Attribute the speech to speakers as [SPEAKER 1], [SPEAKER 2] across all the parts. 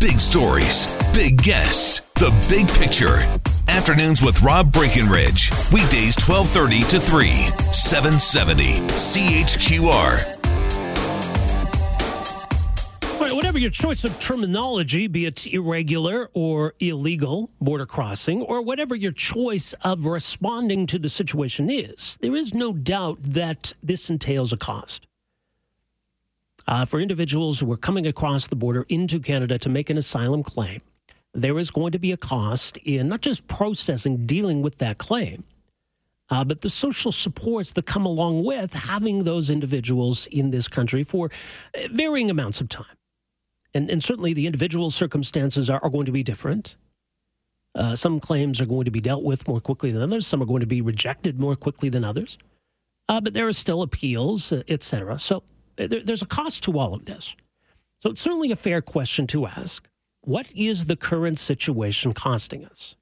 [SPEAKER 1] Big stories, big guests, the big picture. Afternoons with Rob Breckenridge. Weekdays 1230 to 3, 770 CHQR.
[SPEAKER 2] Whatever your choice of terminology, be it irregular or illegal border crossing, or whatever your choice of responding to the situation is, there is no doubt that this entails a cost. Uh, for individuals who are coming across the border into Canada to make an asylum claim, there is going to be a cost in not just processing, dealing with that claim, uh, but the social supports that come along with having those individuals in this country for uh, varying amounts of time. And, and certainly the individual circumstances are, are going to be different. Uh, some claims are going to be dealt with more quickly than others. Some are going to be rejected more quickly than others. Uh, but there are still appeals, et cetera. So there, there's a cost to all of this. So it's certainly a fair question to ask. What is the current situation costing us?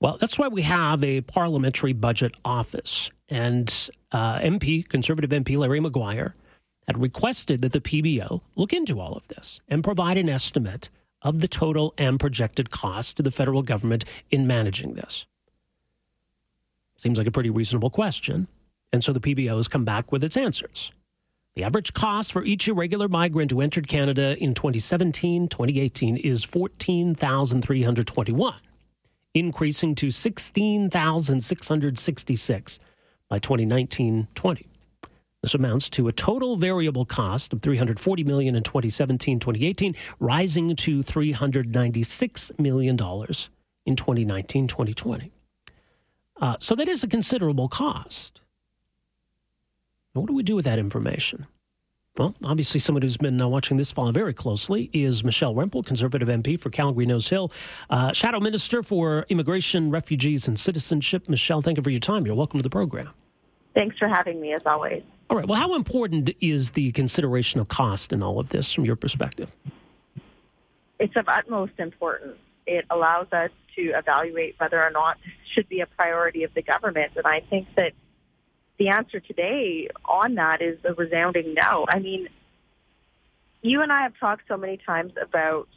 [SPEAKER 2] Well, that's why we have a parliamentary budget office. And uh, MP, Conservative MP Larry Maguire, had requested that the PBO look into all of this and provide an estimate of the total and projected cost to the federal government in managing this. Seems like a pretty reasonable question. And so the PBO has come back with its answers. The average cost for each irregular migrant who entered Canada in 2017 2018 is 14321 increasing to 16666 by 2019 20. This amounts to a total variable cost of 340 million in 2017-2018, rising to 396 million dollars in 2019-2020. Uh, so that is a considerable cost. Now, what do we do with that information? Well, obviously, someone who's been uh, watching this fall very closely is Michelle Rempel, Conservative MP for Calgary Nose Hill, uh, Shadow Minister for Immigration, Refugees, and Citizenship. Michelle, thank you for your time. You're welcome to the program.
[SPEAKER 3] Thanks for having me, as always.
[SPEAKER 2] All right. Well, how important is the consideration of cost in all of this from your perspective?
[SPEAKER 3] It's of utmost importance. It allows us to evaluate whether or not this should be a priority of the government. And I think that the answer today on that is a resounding no. I mean, you and I have talked so many times about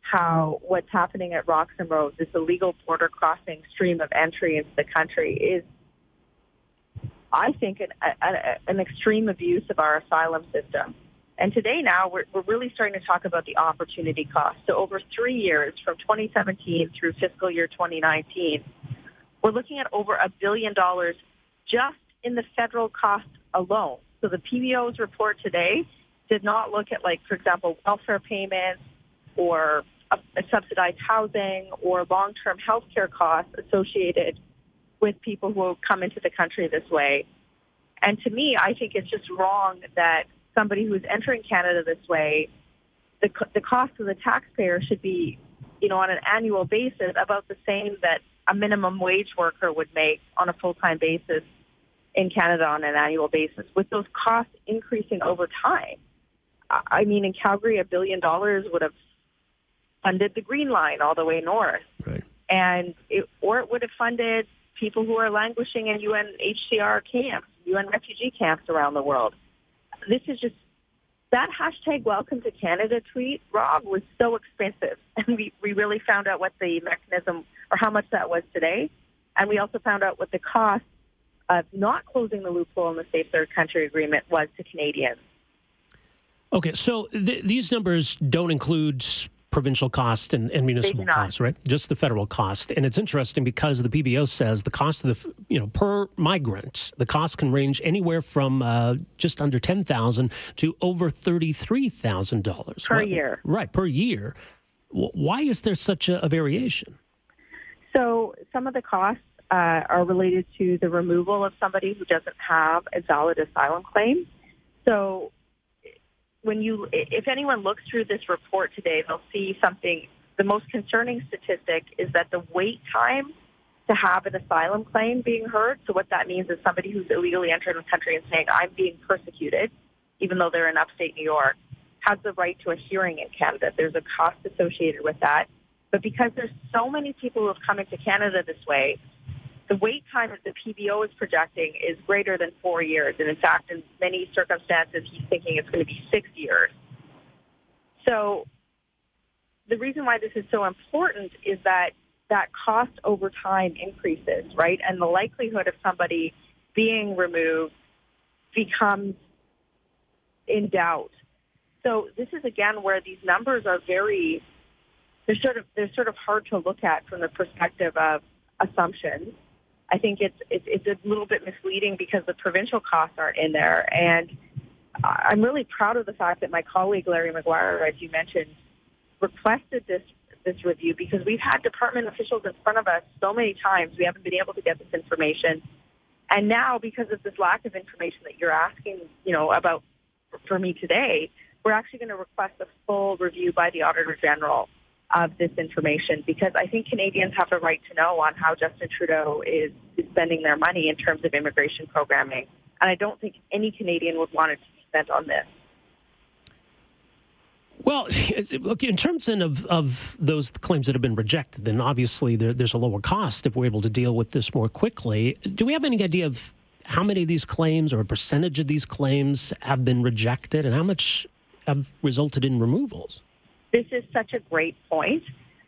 [SPEAKER 3] how what's happening at Roxham Road, this illegal border crossing stream of entry into the country, is, I think, an, a, an extreme abuse of our asylum system. And today now we're, we're really starting to talk about the opportunity cost. So over three years, from 2017 through fiscal year 2019, we're looking at over a billion dollars just in the federal cost alone. So the PBO's report today did not look at, like, for example, welfare payments or a subsidized housing or long-term health care costs associated with people who come into the country this way. And to me, I think it's just wrong that somebody who's entering Canada this way, the, the cost of the taxpayer should be, you know, on an annual basis about the same that a minimum wage worker would make on a full-time basis in Canada on an annual basis, with those costs increasing over time. I mean, in Calgary, a billion dollars would have funded the Green Line all the way north,
[SPEAKER 2] right.
[SPEAKER 3] and it, or it would have funded people who are languishing in UNHCR camps, UN refugee camps around the world. This is just that hashtag Welcome to Canada tweet, Rob, was so expensive, and we we really found out what the mechanism or how much that was today, and we also found out what the cost of not closing the loophole in the Safe Third Country Agreement was to Canadians.
[SPEAKER 2] Okay, so th- these numbers don't include provincial cost and, and municipal costs, right? Just the federal cost. And it's interesting because the PBO says the cost of the, you know, per migrant, the cost can range anywhere from uh, just under ten thousand to over thirty three thousand dollars
[SPEAKER 3] per year.
[SPEAKER 2] Right, per year. Why is there such a, a variation?
[SPEAKER 3] So some of the costs uh, are related to the removal of somebody who doesn't have a valid asylum claim. So when you, if anyone looks through this report today, they'll see something. The most concerning statistic is that the wait time to have an asylum claim being heard. So what that means is somebody who's illegally entered the country and saying, I'm being persecuted, even though they're in upstate New York, has the right to a hearing in Canada. There's a cost associated with that. But because there's so many people who have come into Canada this way, the wait time that the PBO is projecting is greater than four years. And in fact, in many circumstances, he's thinking it's going to be six years. So the reason why this is so important is that that cost over time increases, right? And the likelihood of somebody being removed becomes in doubt. So this is again where these numbers are very they're sort of they're sort of hard to look at from the perspective of assumptions. I think it's it's, it's a little bit misleading because the provincial costs aren't in there, and I'm really proud of the fact that my colleague Larry Maguire, as you mentioned, requested this this review because we've had department officials in front of us so many times. We haven't been able to get this information, and now because of this lack of information that you're asking, you know, about for me today, we're actually going to request a full review by the Auditor General of this information because I think Canadians have a right to know on how Justin Trudeau is, spending their money in terms of immigration programming. And I don't think any Canadian would want it to be spent on this.
[SPEAKER 2] Well, in terms of, of those claims that have been rejected, then obviously there, there's a lower cost if we're able to deal with this more quickly. Do we have any idea of how many of these claims or a percentage of these claims have been rejected and how much have resulted in removals?
[SPEAKER 3] This is such a great point.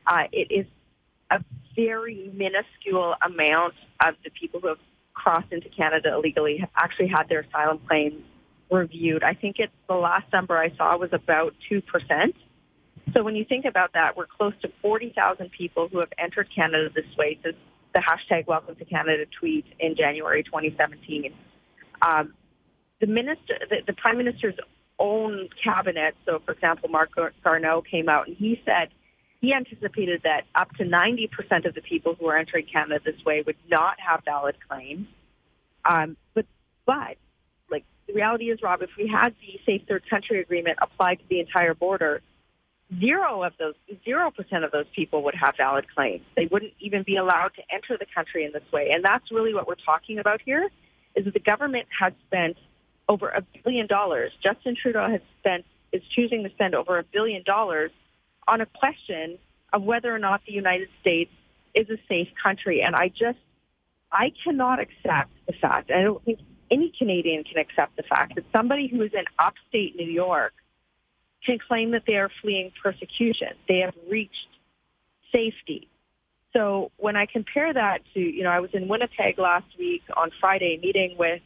[SPEAKER 3] Uh, it is a very minuscule amount of the people who have crossed into Canada illegally have actually had their asylum claims reviewed. I think it's the last number I saw was about 2%. So when you think about that, we're close to 40,000 people who have entered Canada this way since the hashtag Welcome to Canada tweet in January 2017. Um, the minister, the, the Prime Minister's own cabinet, so for example, Marc Garneau came out and he said he anticipated that up to 90% of the people who are entering Canada this way would not have valid claims. Um, but, but like, the reality is, Rob, if we had the Safe Third Country Agreement applied to the entire border, zero of those, zero percent of those people would have valid claims. They wouldn't even be allowed to enter the country in this way. And that's really what we're talking about here, is that the government has spent over a billion dollars. Justin Trudeau has spent, is choosing to spend over a billion dollars on a question of whether or not the United States is a safe country. And I just, I cannot accept the fact, I don't think any Canadian can accept the fact that somebody who is in upstate New York can claim that they are fleeing persecution. They have reached safety. So when I compare that to, you know, I was in Winnipeg last week on Friday meeting with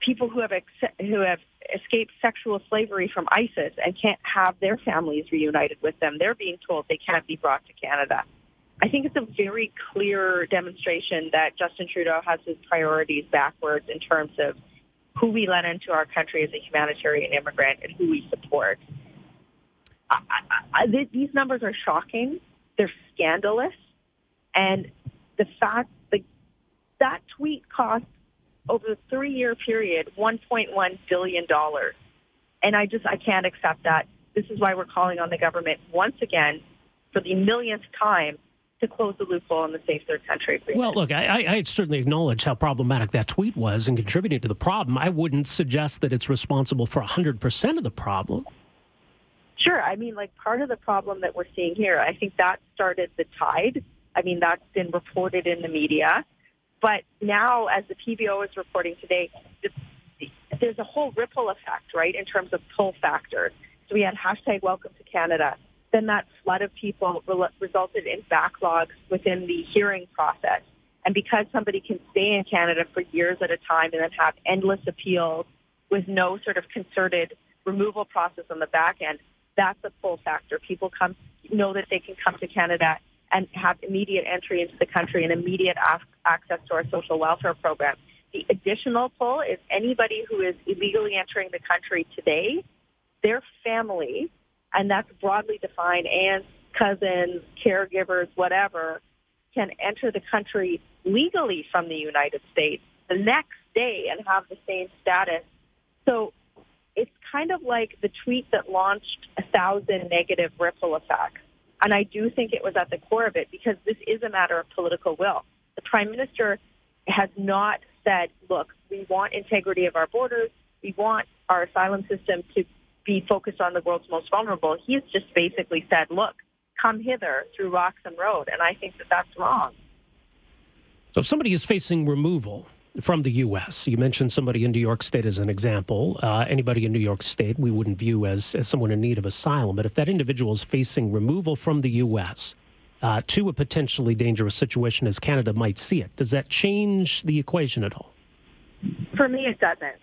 [SPEAKER 3] people who have ex- who have escaped sexual slavery from ISIS and can't have their families reunited with them. They're being told they can't be brought to Canada. I think it's a very clear demonstration that Justin Trudeau has his priorities backwards in terms of who we let into our country as a humanitarian immigrant and who we support. I, I, I, these numbers are shocking. They're scandalous. And the fact that that tweet cost over a three-year period $1.1 billion. And I just, I can't accept that. This is why we're calling on the government once again for the millionth time to close the loophole in the Safe Third Country Agreement.
[SPEAKER 2] Well, look, I, I certainly acknowledge how problematic that tweet was and contributing to the problem. I wouldn't suggest that it's responsible for 100% of the problem.
[SPEAKER 3] Sure. I mean, like part of the problem that we're seeing here, I think that started the tide. I mean, that's been reported in the media. But now, as the PBO is reporting today, there's a whole ripple effect, right, in terms of pull factors. So we had hashtag Welcome to Canada then that flood of people re- resulted in backlogs within the hearing process. And because somebody can stay in Canada for years at a time and then have endless appeals with no sort of concerted removal process on the back end, that's a pull factor. People come know that they can come to Canada and have immediate entry into the country and immediate access to our social welfare program. The additional pull is anybody who is illegally entering the country today, their family and that's broadly defined, aunts, cousins, caregivers, whatever, can enter the country legally from the United States the next day and have the same status. So it's kind of like the tweet that launched a thousand negative ripple effects. And I do think it was at the core of it because this is a matter of political will. The prime minister has not said, look, we want integrity of our borders. We want our asylum system to be focused on the world's most vulnerable. He's just basically said, look, come hither through Roxham Road. And I think that that's wrong.
[SPEAKER 2] So if somebody is facing removal from the U.S., you mentioned somebody in New York State as an example. Uh, anybody in New York State we wouldn't view as, as someone in need of asylum. But if that individual is facing removal from the U.S., uh, to a potentially dangerous situation as Canada might see it. Does that change the equation at all?
[SPEAKER 3] For me, it doesn't.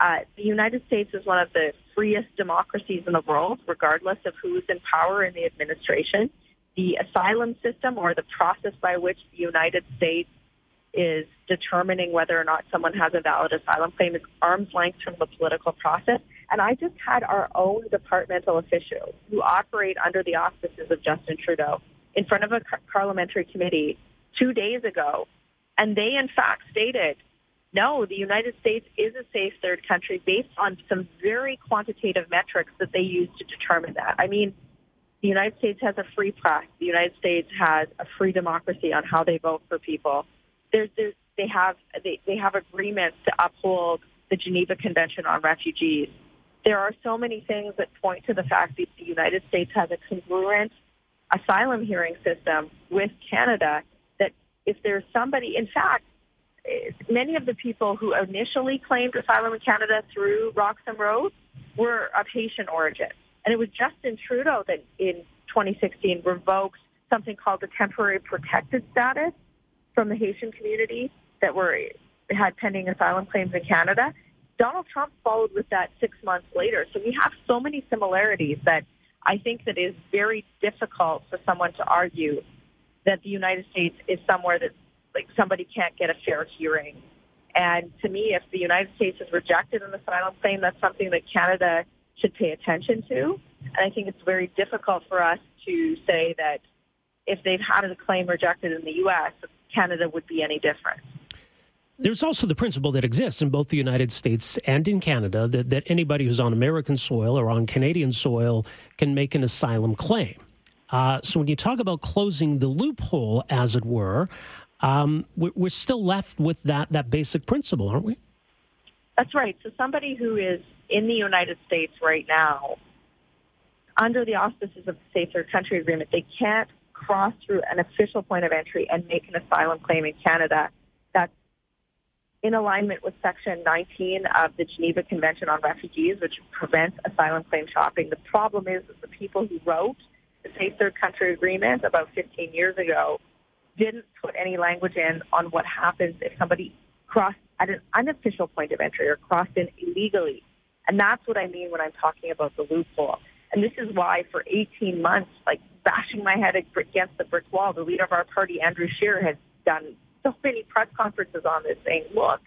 [SPEAKER 3] Uh, the United States is one of the freest democracies in the world, regardless of who's in power in the administration. The asylum system or the process by which the United States is determining whether or not someone has a valid asylum claim is arm's length from the political process. And I just had our own departmental officials who operate under the auspices of Justin Trudeau in front of a parliamentary committee two days ago. And they, in fact, stated, no, the United States is a safe third country based on some very quantitative metrics that they use to determine that. I mean, the United States has a free press. The United States has a free democracy on how they vote for people. There's, there's, they have they, they have agreements to uphold the Geneva Convention on Refugees. There are so many things that point to the fact that the United States has a congruent asylum hearing system with Canada that if there's somebody, in fact, eh, many of the people who initially claimed asylum in Canada through Roxham Road were of Haitian origin. And it was Justin Trudeau that in 2016 revoked something called the temporary protected status from the Haitian community that were had pending asylum claims in Canada. Donald Trump followed with that six months later. So we have so many similarities that I think that it is very difficult for someone to argue that the United States is somewhere that like somebody can't get a fair hearing. And to me, if the United States has rejected an asylum claim, that's something that Canada should pay attention to. And I think it's very difficult for us to say that if they've had a claim rejected in the U.S., Canada would be any different.
[SPEAKER 2] There's also the principle that exists in both the United States and in Canada that, that anybody who's on American soil or on Canadian soil can make an asylum claim. Uh, so when you talk about closing the loophole, as it were, um, we're, we're still left with that, that basic principle, aren't we?
[SPEAKER 3] That's right. So somebody who is in the United States right now, under the auspices of the Safer Country Agreement, they can't cross through an official point of entry and make an asylum claim in Canada that's in alignment with Section 19 of the Geneva Convention on Refugees, which prevents asylum claim shopping. The problem is that the people who wrote the Safe Third Country Agreement about 15 years ago didn't put any language in on what happens if somebody crossed at an unofficial point of entry or crossed in illegally. And that's what I mean when I'm talking about the loophole. And this is why for 18 months, like bashing my head against the brick wall, the leader of our party, Andrew Scheer, has done so many press conferences on this saying, look,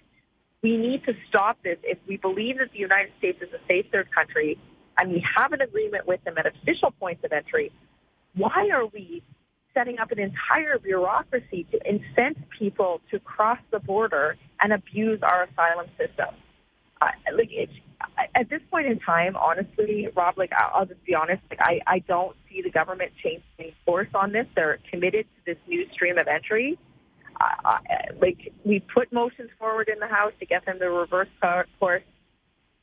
[SPEAKER 3] we need to stop this. If we believe that the United States is a safe third country and we have an agreement with them at official points of entry, why are we setting up an entire bureaucracy to incent people to cross the border and abuse our asylum system? Uh, like it's, at this point in time, honestly, Rob, like I'll just be honest, like I, I don't see the government changing course on this. They're committed to this new stream of entry uh, like we put motions forward in the House to get them to reverse course.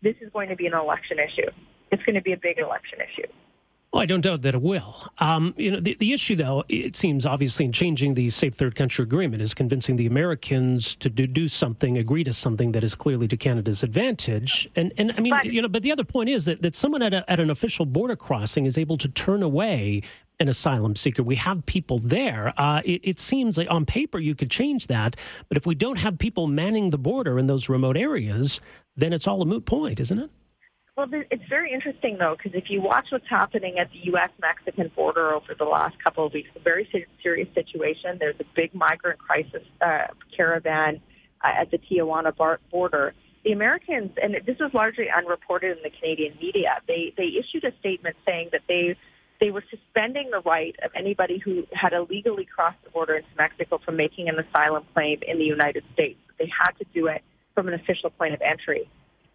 [SPEAKER 3] This is going to be an election issue. It's going to be a big election issue.
[SPEAKER 2] Well, I don't doubt that it will. Um, you know, the, the issue, though, it seems obviously in changing the Safe Third Country Agreement is convincing the Americans to do, do something, agree to something that is clearly to Canada's advantage. And, and I mean, but, you know, but the other point is that, that someone at, a, at an official border crossing is able to turn away an asylum seeker. We have people there. Uh, it, it, seems like on paper you could change that, but if we don't have people manning the border in those remote areas, then it's all a moot point, isn't it?
[SPEAKER 3] Well, it's very interesting, though, because if you watch what's happening at the U.S.-Mexican border over the last couple of weeks, a very serious situation. There's a big migrant crisis uh, caravan uh, at the Tijuana border. The Americans, and this was largely unreported in the Canadian media, they, they issued a statement saying that they they were suspending the right of anybody who had illegally crossed the border into Mexico from making an asylum claim in the United States. They had to do it from an official point of entry.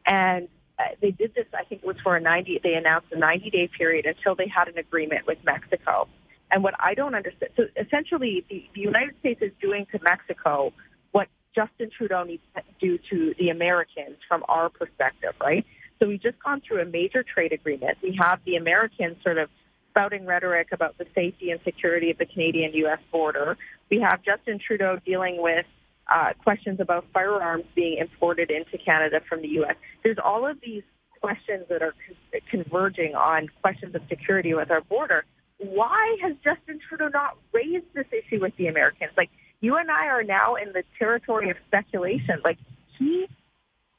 [SPEAKER 3] And Uh, they did this. I think it was for a 90. They announced a 90 day period until they had an agreement with Mexico. And what I don't understand, so essentially, the, the United States is doing to Mexico what Justin Trudeau needs to do to the Americans from our perspective, right? So we've just gone through a major trade agreement. We have the Americans sort of spouting rhetoric about the safety and security of the Canadian-U.S. border. We have Justin Trudeau dealing with uh, questions about firearms being imported into Canada from the U.S. There's all of these questions that are con- converging on questions of security with our border. Why has Justin Trudeau not raised this issue with the Americans? Like, you and I are now in the territory of speculation. Like, he,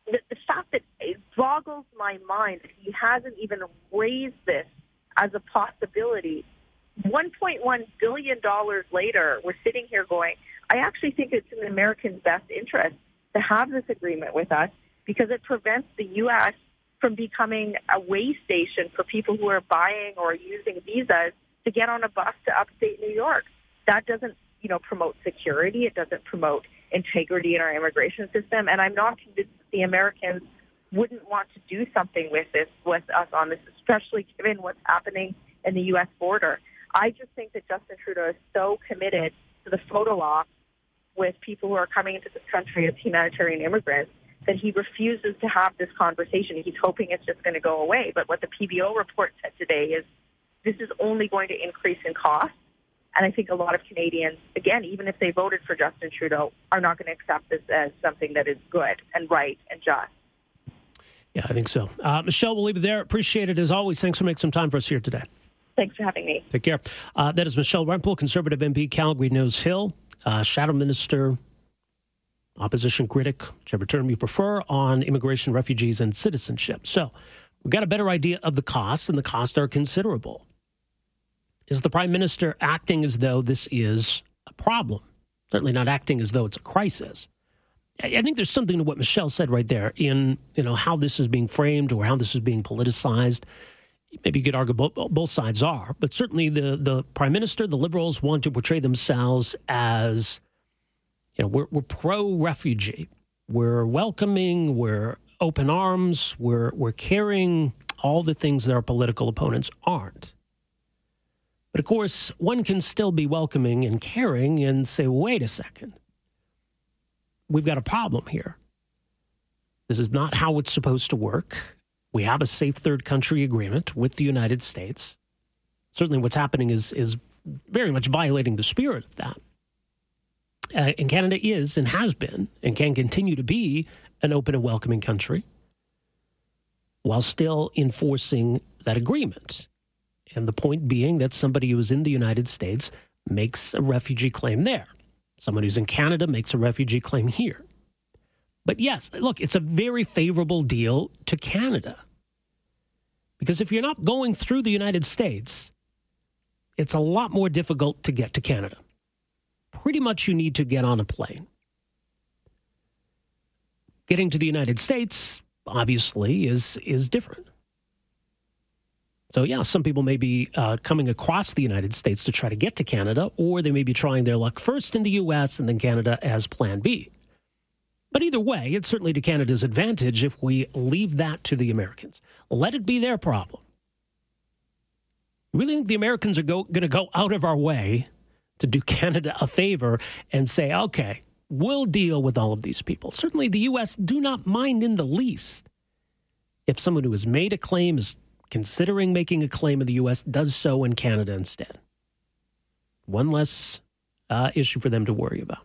[SPEAKER 3] the, the fact that it boggles my mind that he hasn't even raised this as a possibility. $1.1 billion later, we're sitting here going, I actually think it's in the Americans' best interest to have this agreement with us because it prevents the U.S. from becoming a way station for people who are buying or using visas to get on a bus to upstate New York. That doesn't, you know, promote security. It doesn't promote integrity in our immigration system. And I'm not convinced the Americans wouldn't want to do something with this, with us on this, especially given what's happening in the U.S. border. I just think that Justin Trudeau is so committed to the photo op with people who are coming into this country as humanitarian immigrants that he refuses to have this conversation. He's hoping it's just going to go away. But what the PBO report said today is this is only going to increase in cost. And I think a lot of Canadians, again, even if they voted for Justin Trudeau, are not going to accept this as something that is good and right and just.
[SPEAKER 2] Yeah, I think so. Uh, Michelle, we'll leave it there. Appreciate it as always. Thanks for making some time for us here today.
[SPEAKER 3] Thanks for having me.
[SPEAKER 2] Take care. Uh, that is Michelle Rempel, Conservative MP, Calgary Nose Hill, uh, Shadow Minister, opposition critic, whichever term you prefer, on immigration, refugees, and citizenship. So we've got a better idea of the costs, and the costs are considerable. Is the Prime Minister acting as though this is a problem? Certainly not acting as though it's a crisis. I think there's something to what Michelle said right there in you know how this is being framed or how this is being politicized. Maybe you could argue both, both sides are, but certainly the the prime minister, the liberals want to portray themselves as you know we're, we're pro refugee, we're welcoming, we're open arms, we're we're caring, all the things that our political opponents aren't. But of course, one can still be welcoming and caring and say, wait a second we've got a problem here. This is not how it's supposed to work. We have a safe third country agreement with the United States. Certainly, what's happening is, is very much violating the spirit of that. Uh, and Canada is and has been and can continue to be an open and welcoming country while still enforcing that agreement. And the point being that somebody who is in the United States makes a refugee claim there. Someone who's in Canada makes a refugee claim here. But yes, look, it's a very favorable deal to Canada. Because if you're not going through the United States, it's a lot more difficult to get to Canada. Pretty much you need to get on a plane. Getting to the United States, obviously, is, is different. So, yeah, some people may be uh, coming across the United States to try to get to Canada, or they may be trying their luck first in the U.S. and then Canada as plan B. But either way, it's certainly to Canada's advantage if we leave that to the Americans. Let it be their problem. Really think the Americans are going to go out of our way to do Canada a favor and say, okay, we'll deal with all of these people. Certainly the U.S. do not mind in the least if someone who has made a claim is considering making a claim in the U.S. does so in Canada instead. One less uh, issue for them to worry about.